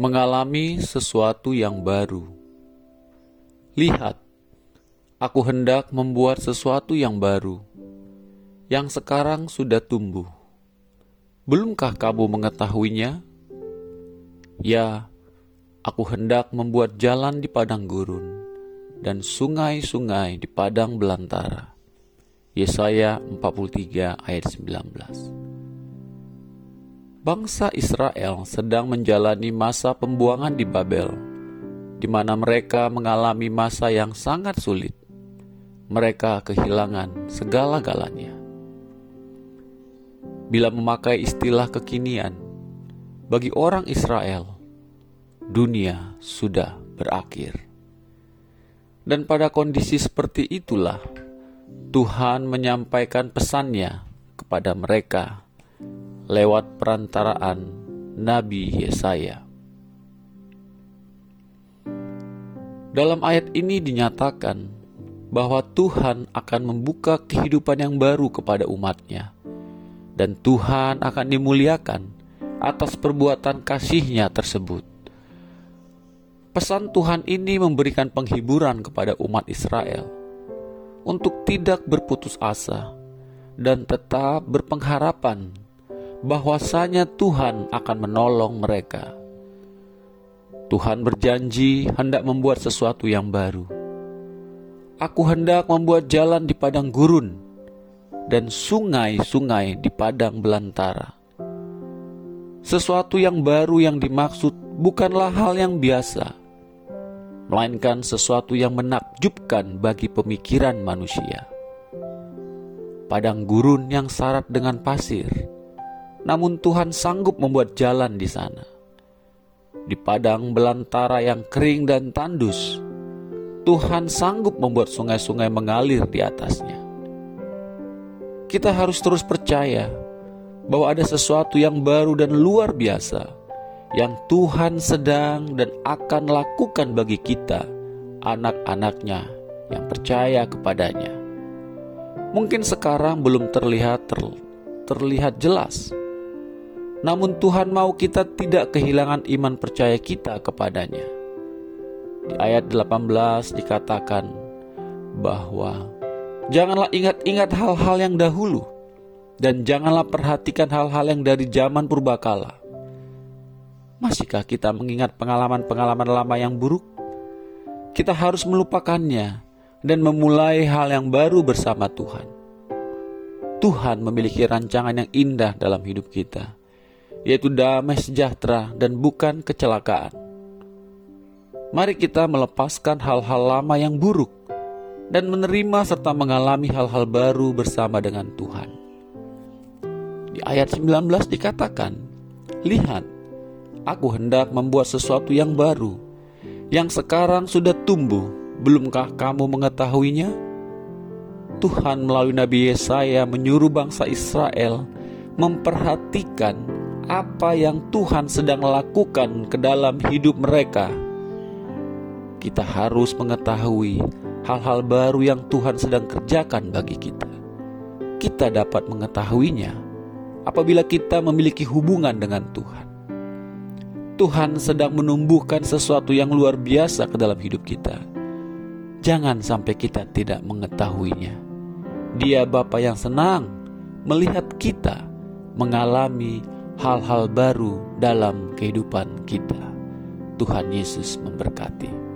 mengalami sesuatu yang baru. Lihat, aku hendak membuat sesuatu yang baru, yang sekarang sudah tumbuh. Belumkah kamu mengetahuinya? Ya, aku hendak membuat jalan di padang gurun dan sungai-sungai di padang belantara. Yesaya 43 ayat 19 bangsa Israel sedang menjalani masa pembuangan di Babel, di mana mereka mengalami masa yang sangat sulit. Mereka kehilangan segala-galanya. Bila memakai istilah kekinian, bagi orang Israel, dunia sudah berakhir. Dan pada kondisi seperti itulah Tuhan menyampaikan pesannya kepada mereka lewat perantaraan Nabi Yesaya. Dalam ayat ini dinyatakan bahwa Tuhan akan membuka kehidupan yang baru kepada umatnya, dan Tuhan akan dimuliakan atas perbuatan kasihnya tersebut. Pesan Tuhan ini memberikan penghiburan kepada umat Israel untuk tidak berputus asa dan tetap berpengharapan bahwasanya Tuhan akan menolong mereka. Tuhan berjanji hendak membuat sesuatu yang baru. Aku hendak membuat jalan di padang gurun dan sungai-sungai di padang belantara. Sesuatu yang baru yang dimaksud bukanlah hal yang biasa, melainkan sesuatu yang menakjubkan bagi pemikiran manusia. Padang gurun yang syarat dengan pasir, namun Tuhan sanggup membuat jalan di sana. Di padang belantara yang kering dan tandus, Tuhan sanggup membuat sungai-sungai mengalir di atasnya. Kita harus terus percaya bahwa ada sesuatu yang baru dan luar biasa yang Tuhan sedang dan akan lakukan bagi kita, anak-anaknya yang percaya kepadanya. Mungkin sekarang belum terlihat ter, terlihat jelas, namun Tuhan mau kita tidak kehilangan iman percaya kita kepadanya. Di ayat 18 dikatakan bahwa janganlah ingat-ingat hal-hal yang dahulu dan janganlah perhatikan hal-hal yang dari zaman purbakala. Masihkah kita mengingat pengalaman-pengalaman lama yang buruk? Kita harus melupakannya dan memulai hal yang baru bersama Tuhan. Tuhan memiliki rancangan yang indah dalam hidup kita yaitu damai sejahtera dan bukan kecelakaan. Mari kita melepaskan hal-hal lama yang buruk dan menerima serta mengalami hal-hal baru bersama dengan Tuhan. Di ayat 19 dikatakan, Lihat, aku hendak membuat sesuatu yang baru, yang sekarang sudah tumbuh, belumkah kamu mengetahuinya? Tuhan melalui Nabi Yesaya menyuruh bangsa Israel memperhatikan apa yang Tuhan sedang lakukan ke dalam hidup mereka. Kita harus mengetahui hal-hal baru yang Tuhan sedang kerjakan bagi kita. Kita dapat mengetahuinya apabila kita memiliki hubungan dengan Tuhan. Tuhan sedang menumbuhkan sesuatu yang luar biasa ke dalam hidup kita. Jangan sampai kita tidak mengetahuinya. Dia Bapa yang senang melihat kita mengalami hal-hal baru dalam kehidupan kita. Tuhan Yesus memberkati.